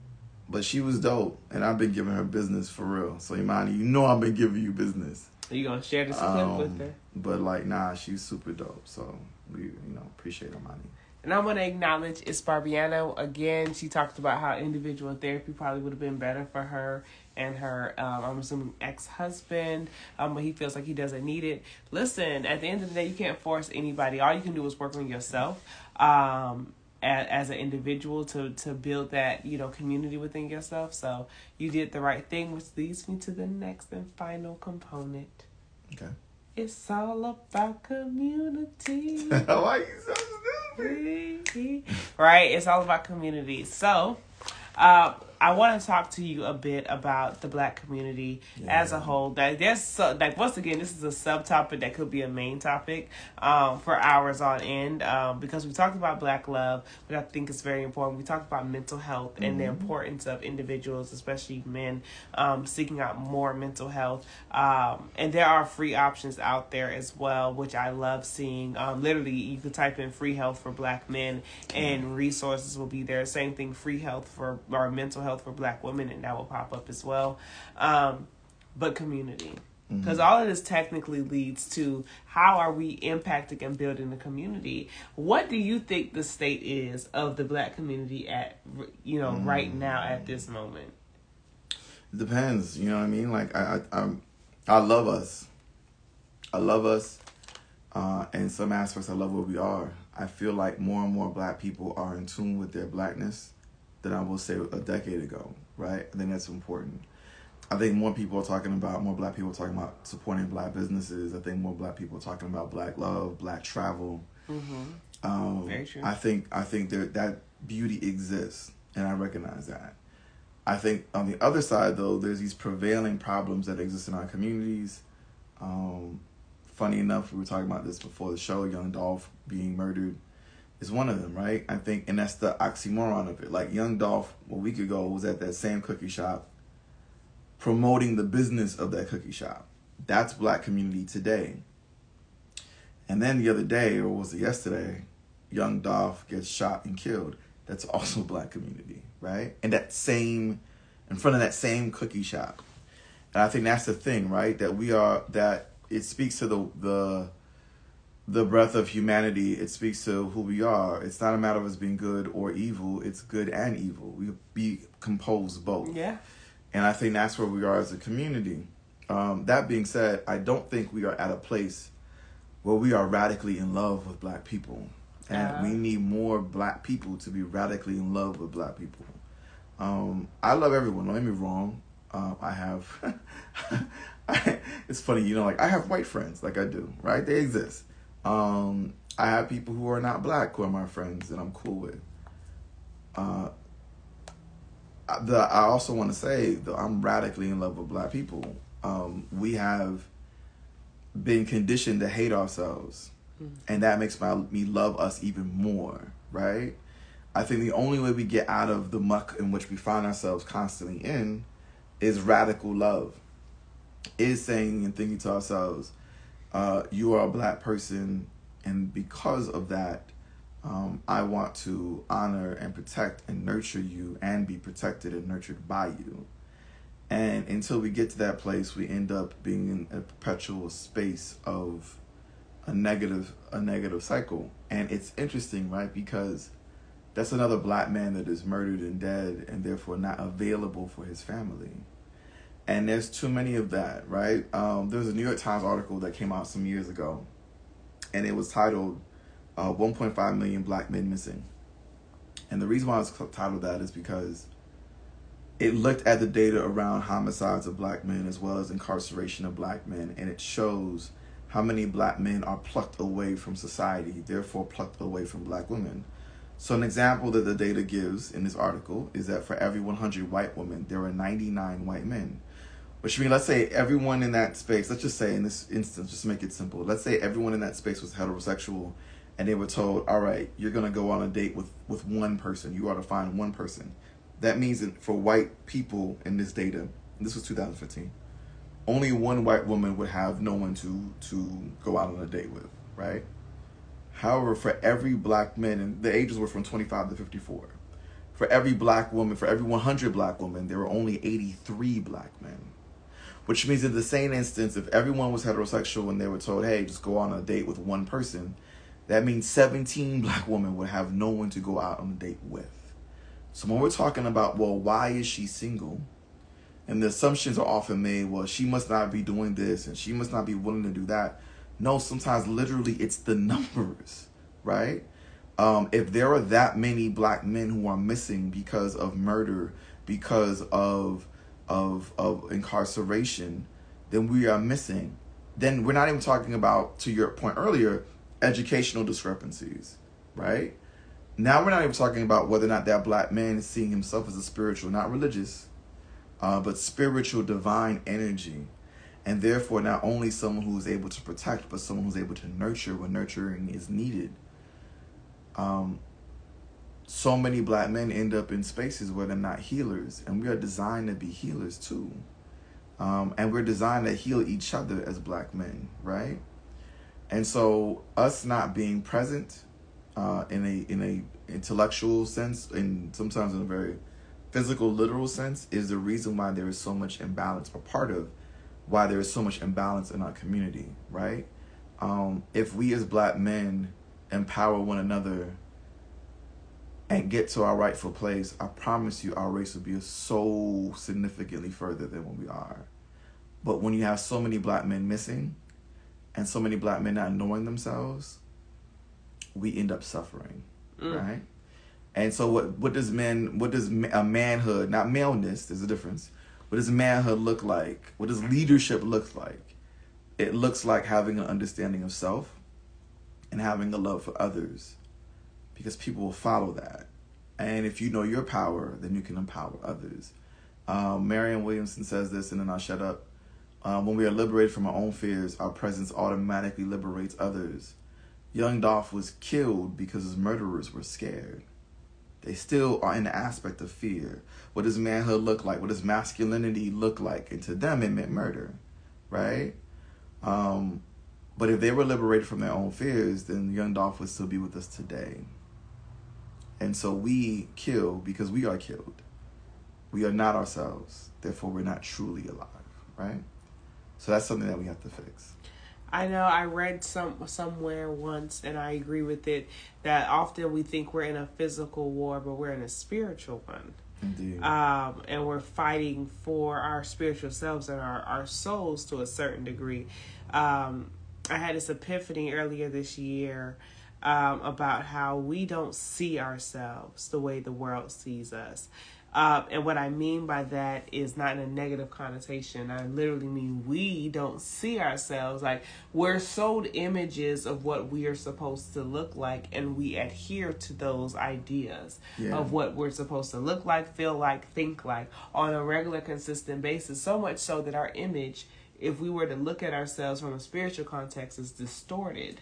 S3: but she was dope, and I've been giving her business for real. So Imani, you know I've been giving you business.
S2: Are you gonna share this clip
S3: Um,
S2: with her?
S3: But like, nah, she's super dope. So we, you know, appreciate Imani.
S2: And I want to acknowledge Esparbiano again. She talked about how individual therapy probably would have been better for her and her, um, I'm assuming, ex husband, um, but he feels like he doesn't need it. Listen, at the end of the day, you can't force anybody. All you can do is work on yourself. Um, as, as an individual to to build that you know community within yourself so you did the right thing which leads me to the next and final component
S3: Okay.
S2: it's all about community
S3: Why you so stupid?
S2: right? It's all about community. So, uh, I want to talk to you a bit about the black community as a whole. That there's so, like once again, this is a subtopic that could be a main topic um, for hours on end um, because we talked about black love, but I think it's very important. We talked about mental health and the importance of individuals, especially men, um, seeking out more mental health. Um, and there are free options out there as well, which I love seeing. Um, literally, you could type in free health for black men, and resources will be there. Same thing, free health for our mental health for black women, and that will pop up as well. Um, but community. Because all of this technically leads to how are we impacting and building the community? What do you think the state is of the black community at you know right now at this moment?
S3: It depends. You know what I mean? Like I, I, I'm, I love us. I love us. Uh, in some aspects, I love where we are. I feel like more and more black people are in tune with their blackness than I will say a decade ago. Right? I think that's important. I think more people are talking about more black people talking about supporting black businesses. I think more black people are talking about black love, black travel.
S2: Mm-hmm.
S3: Um,
S2: Very true.
S3: I think I think that that beauty exists, and I recognize that. I think on the other side, though, there's these prevailing problems that exist in our communities. Um, funny enough, we were talking about this before the show. Young Dolph being murdered is one of them, right? I think, and that's the oxymoron of it. Like Young Dolph, a week ago, was at that same cookie shop, promoting the business of that cookie shop. That's Black community today. And then the other day, or was it yesterday, young Dolph gets shot and killed. That's also black community, right? And that same, in front of that same cookie shop. And I think that's the thing, right? That we are, that it speaks to the, the, the breath of humanity. It speaks to who we are. It's not a matter of us being good or evil. It's good and evil. We be composed both.
S2: Yeah.
S3: And I think that's where we are as a community. Um, that being said, I don't think we are at a place where we are radically in love with black people. And
S2: Uh-huh.
S3: we need more black people to be radically in love with black people. Um, I love everyone, don't get me wrong. Um, I have, I, it's funny, you know, like I have white friends, like I do, right? They exist. Um, I have people who are not black who are my friends that I'm cool with. Uh, the I also want to say that I'm radically in love with black people. Um, we have been conditioned to hate ourselves, and that makes my me love us even more. Right? I think the only way we get out of the muck in which we find ourselves constantly in is radical love. Is saying and thinking to ourselves, uh, "You are a black person, and because of that." um, I want to honor and protect and nurture you and be protected and nurtured by you. And until we get to that place, we end up being in a perpetual space of a negative a negative cycle. And it's interesting, right? Because that's another black man that is murdered and dead and therefore not available for his family. And there's too many of that, right? Um, there was a New York Times article that came out some years ago, and it was titled uh, 1.5 million black men missing. And the reason why it's titled that is because it looked at the data around homicides of black men as well as incarceration of black men, and it shows how many black men are plucked away from society, therefore plucked away from black women. So, an example that the data gives in this article is that for every 100 white women, there are 99 white men. Which means, let's say everyone in that space, let's just say in this instance, just make it simple, let's say everyone in that space was heterosexual and they were told, all right, you're going to go on a date with, with one person. You are to find one person. that means that for white people in this data, this was 2015, only one white woman would have no one to to go out on a date with, right? However, for every black man, and the ages were from 25 to 54, for every black woman, for every 100 black women, there were only 83 black men. Which means in the same instance, if everyone was heterosexual and they were told, hey, just go on a date with one person, that means 17 black women would have no one to go out on a date with. So when we're talking about, well, why is she single? And the assumptions are often made, well, she must not be doing this and she must not be willing to do that. No, sometimes literally it's the numbers, right? Um, if there are that many black men who are missing because of murder, because of of of incarceration, then we are missing. Then we're not even talking about, to your point earlier, educational discrepancies, right? Now we're not even talking about whether or not that black man is seeing himself as a spiritual, not religious, uh, but spiritual divine energy. And therefore, not only someone who is able to protect, but someone who's able to nurture when nurturing is needed. Um, so many black men end up in spaces where they're not healers, and we are designed to be healers too. Um, and we're designed to heal each other as black men, right? And so, us not being present uh, in a in a intellectual sense, and sometimes in a very physical, literal sense, is the reason why there is so much imbalance, or part of why there is so much imbalance in our community, right? Um, if we as black men empower one another and get to our rightful place, I promise you our race will be so significantly further than what we are. But when you have so many black men missing and so many black men not knowing themselves, we end up suffering, mm. right? And so what what does men what does a manhood, not maleness, there's a difference. What does manhood look like? What does leadership look like? It looks like having an understanding of self and having a love for others because people will follow that. And if you know your power, then you can empower others. Um, Marianne Williamson says this, and then I'll shut up. Um, when we are liberated from our own fears, our presence automatically liberates others. Young Dolph was killed because his murderers were scared. They still are in the aspect of fear. What does manhood look like? What does masculinity look like? And to them, it meant murder, right? Um, but if they were liberated from their own fears, then young Dolph would still be with us today. And so we kill because we are killed. We are not ourselves. Therefore, we're not truly alive, right? So that's something that we have to fix.
S2: I know I read some somewhere once, and I agree with it that often we think we're in a physical war, but we're in a spiritual one.
S3: Indeed.
S2: Um, and we're fighting for our spiritual selves and our, our souls to a certain degree. Um, I had this epiphany earlier this year um, about how we don't see ourselves the way the world sees us. Uh, and what I mean by that is not in a negative connotation. I literally mean we don't see ourselves like we're sold images of what we are supposed to look like, and we adhere to those ideas yeah. of what we're supposed to look like, feel like, think like on a regular, consistent basis. So much so that our image, if we were to look at ourselves from a spiritual context, is distorted.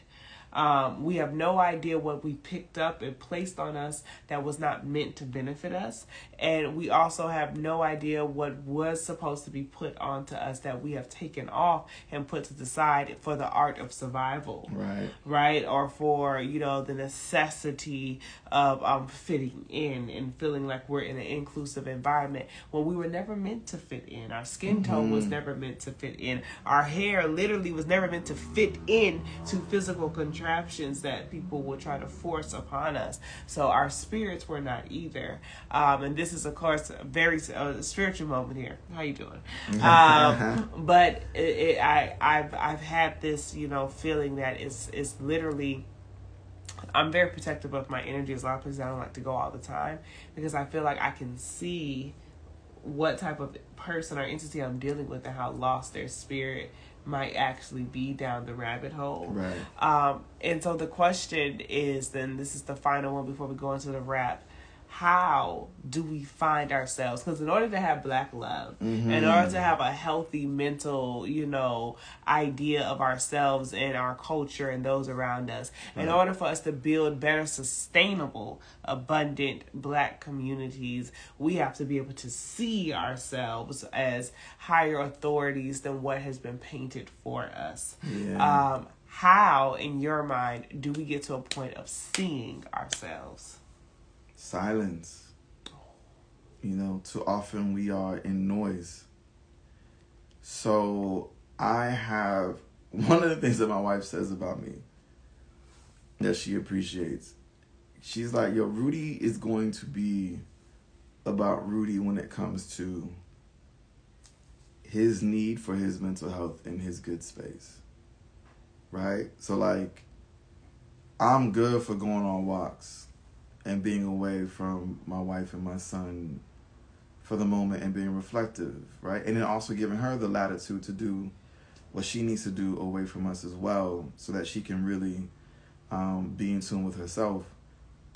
S2: Um, we have no idea what we picked up and placed on us that was not meant to benefit us. And we also have no idea what was supposed to be put onto us that we have taken off and put to the side for the art of survival.
S3: Right.
S2: Right. Or for, you know, the necessity of um, fitting in and feeling like we're in an inclusive environment when we were never meant to fit in. Our skin tone mm-hmm. was never meant to fit in. Our hair literally was never meant to fit in to physical contraptions that people will try to force upon us. So our spirits were not either. Um, and this is, of course, a very uh, spiritual moment here. How you doing? um, but it, it, I, I've, I've had this, you know, feeling that it's, it's literally. I'm very protective of my energy. As a lot of places I don't like to go all the time because I feel like I can see what type of person or entity I'm dealing with and how lost their spirit might actually be down the rabbit hole.
S3: Right.
S2: Um, and so the question is then this is the final one before we go into the wrap. How do we find ourselves? Because in order to have black love, mm-hmm. in order to have a healthy mental, you know, idea of ourselves and our culture and those around us, right. in order for us to build better, sustainable, abundant black communities, we have to be able to see ourselves as higher authorities than what has been painted for us. Yeah. Um, how, in your mind, do we get to a point of seeing ourselves?
S3: Silence. You know, too often we are in noise. So I have one of the things that my wife says about me that she appreciates. She's like, yo, Rudy is going to be about Rudy when it comes to his need for his mental health in his good space. Right? So, like, I'm good for going on walks and being away from my wife and my son for the moment and being reflective, right? And then also giving her the latitude to do what she needs to do away from us as well so that she can really um, be in tune with herself.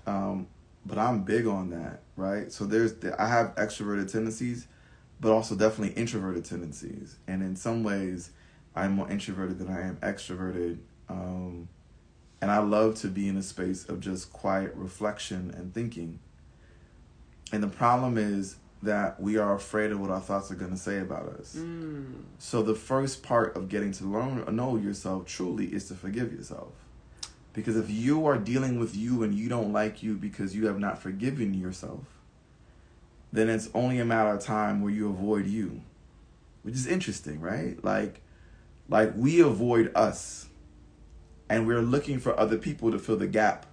S3: Um, but I'm big on that, right? So there's the, I have extroverted tendencies, but also definitely introverted tendencies. And in some ways, I'm more introverted than I am extroverted. Um, and I love to be in a space of just quiet reflection and thinking. And the problem is that we are afraid of what our thoughts are going to say about us. Mm. So the first part of getting to learn know yourself truly is to forgive yourself. Because if you are dealing with you and you don't like you because you have not forgiven yourself, then it's only a matter of time where you avoid you. Which is interesting, right? Like like we avoid us and we're looking for other people to fill the gap.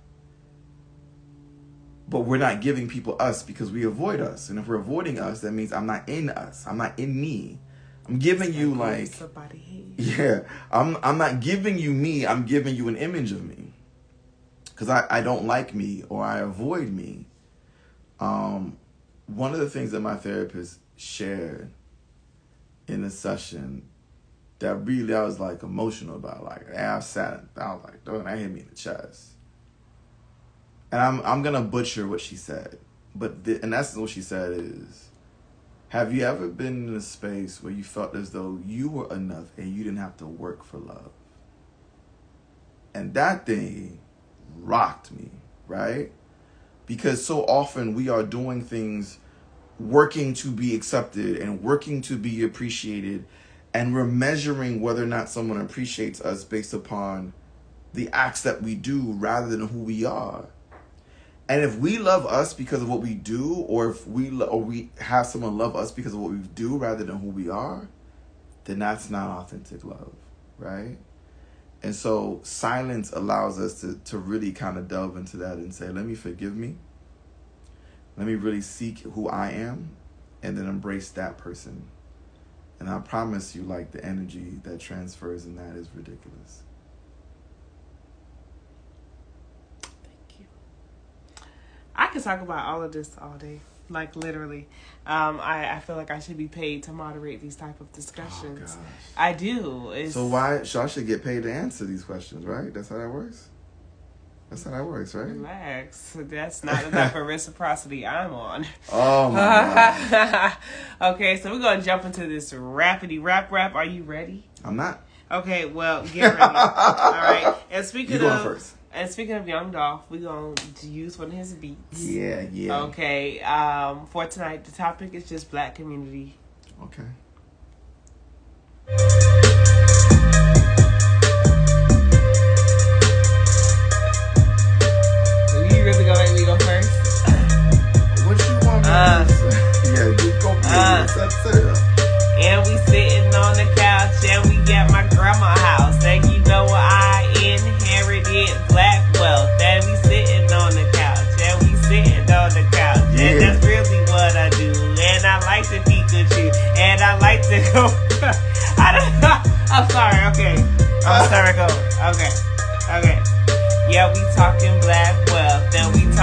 S3: But we're not giving people us because we avoid us. And if we're avoiding us, that means I'm not in us. I'm not in me. I'm giving you like Yeah. I'm I'm not giving you me, I'm giving you an image of me. Cause I, I don't like me or I avoid me. Um one of the things that my therapist shared in a session that really I was like emotional about. Like I sat, I was like, "Dog, that hit me in the chest." And I'm I'm gonna butcher what she said, but the, in essence, what she said is, "Have you ever been in a space where you felt as though you were enough and you didn't have to work for love?" And that thing rocked me, right? Because so often we are doing things working to be accepted and working to be appreciated and we're measuring whether or not someone appreciates us based upon the acts that we do rather than who we are. And if we love us because of what we do, or if we lo- or we have someone love us because of what we do rather than who we are, then that's not authentic love, right? And so silence allows us to to really kind of delve into that and say, let me forgive me. Let me really seek who I am, and then embrace that person and I promise you, like, the energy that transfers in that is ridiculous.
S2: Thank you. I could talk about all of this all day. Like literally, um, I, I feel like I should be paid to moderate these type of discussions. Oh, I do.
S3: It's, so why? So I should get paid to answer these questions, right? That's how that works. That's how that works, right?
S2: Relax. That's not the type of reciprocity I'm on.
S3: Oh my god.
S2: okay, so we're gonna jump into this rapidy rap rap. Are you ready?
S3: I'm not.
S2: Okay, well, get ready. All right. And speaking of first. And speaking of Young Dolph, we're going to use one of his beats.
S3: Yeah, yeah.
S2: Okay. Um, for tonight, the topic is just black community.
S3: Okay.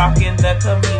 S2: Talking the community.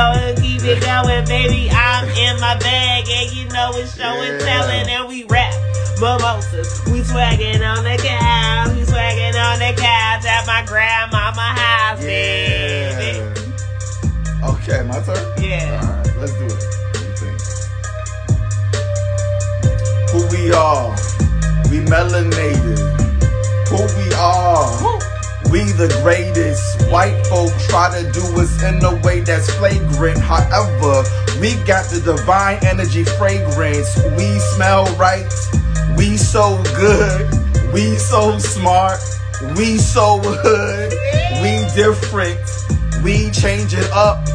S2: Gonna keep it going, baby. I'm in my bag, and you know it's show and
S3: Yeah.
S2: telling, and we rap mimosas. We swagging on the couch, we swagging on the couch at my grandmama house, baby.
S3: Yeah. Okay, my turn.
S2: Yeah.
S3: All right, let's do it. What do you think? Who we are? We melanated. Who we are? We the greatest. White folk try to do us in a way that's flagrant. However, we got the divine energy fragrance. We smell right. We so good. We so smart. We so hood. We different. We change it up.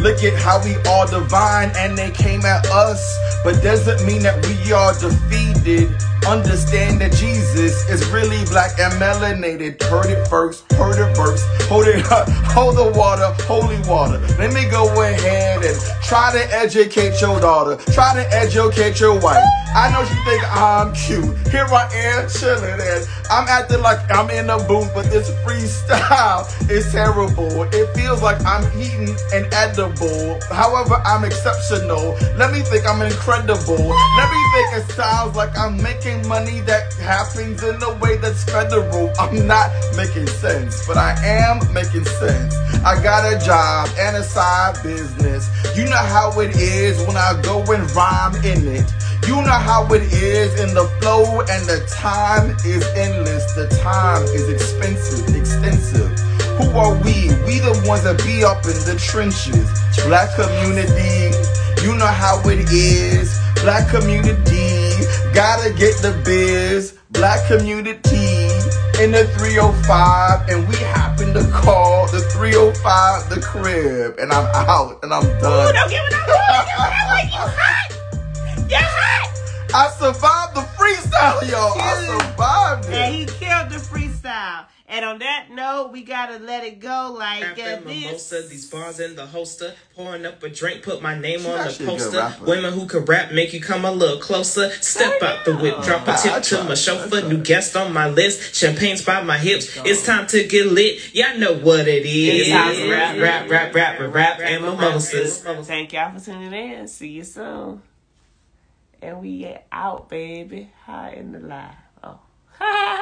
S3: Look at how we all divine and they came at us. But doesn't mean that we are defeated. Understand that Jesus is really black and melanated. Heard it first, heard it first. Hold it up, hold the water, holy water. Let me go ahead and try to educate your daughter. Try to educate your wife. I know you think I'm cute. Here I am chilling and I'm acting like I'm in a booth, but this freestyle is terrible. It feels like I'm eating an edible. However, I'm exceptional. Let me think I'm incredible. Let me think it sounds like I'm making money that happens in a way that's federal. I'm not making sense, but I am making sense. I got a job and a side business. You know how it is when I go and rhyme in it. You know how it is in the flow, and the time is endless. The time is expensive, extensive. Who are we? We the ones that be up in the trenches. Black community, you know how it is. Black community, gotta get the biz. Black community in the 305, and we happen to call the 305 the crib. And I'm out, and I'm
S2: Ooh,
S3: done.
S2: don't give it up. Don't give it up. Like you hot. You hot.
S3: I survived the freestyle, y'all. I survived it.
S2: And he killed the freestyle. And on that note, we gotta let it go like uh,
S1: Rapping
S2: this.
S1: mimosa, these bars in the holster, pouring up a drink, put my name
S3: She's
S1: on the
S3: actually a good
S1: poster. Women who can rap make you come a little closer. Step out the whip, drop a tip to my
S3: I
S1: chauffeur. New guest on my list, champagne's by my hips. It's time to get lit. Y'all know what it is.
S2: It's time to rap.
S1: rap, rap, rap, rap, rap, and mimosas.
S2: Thank y'all for tuning in. See you soon. And we get out, baby. High in the live. Oh.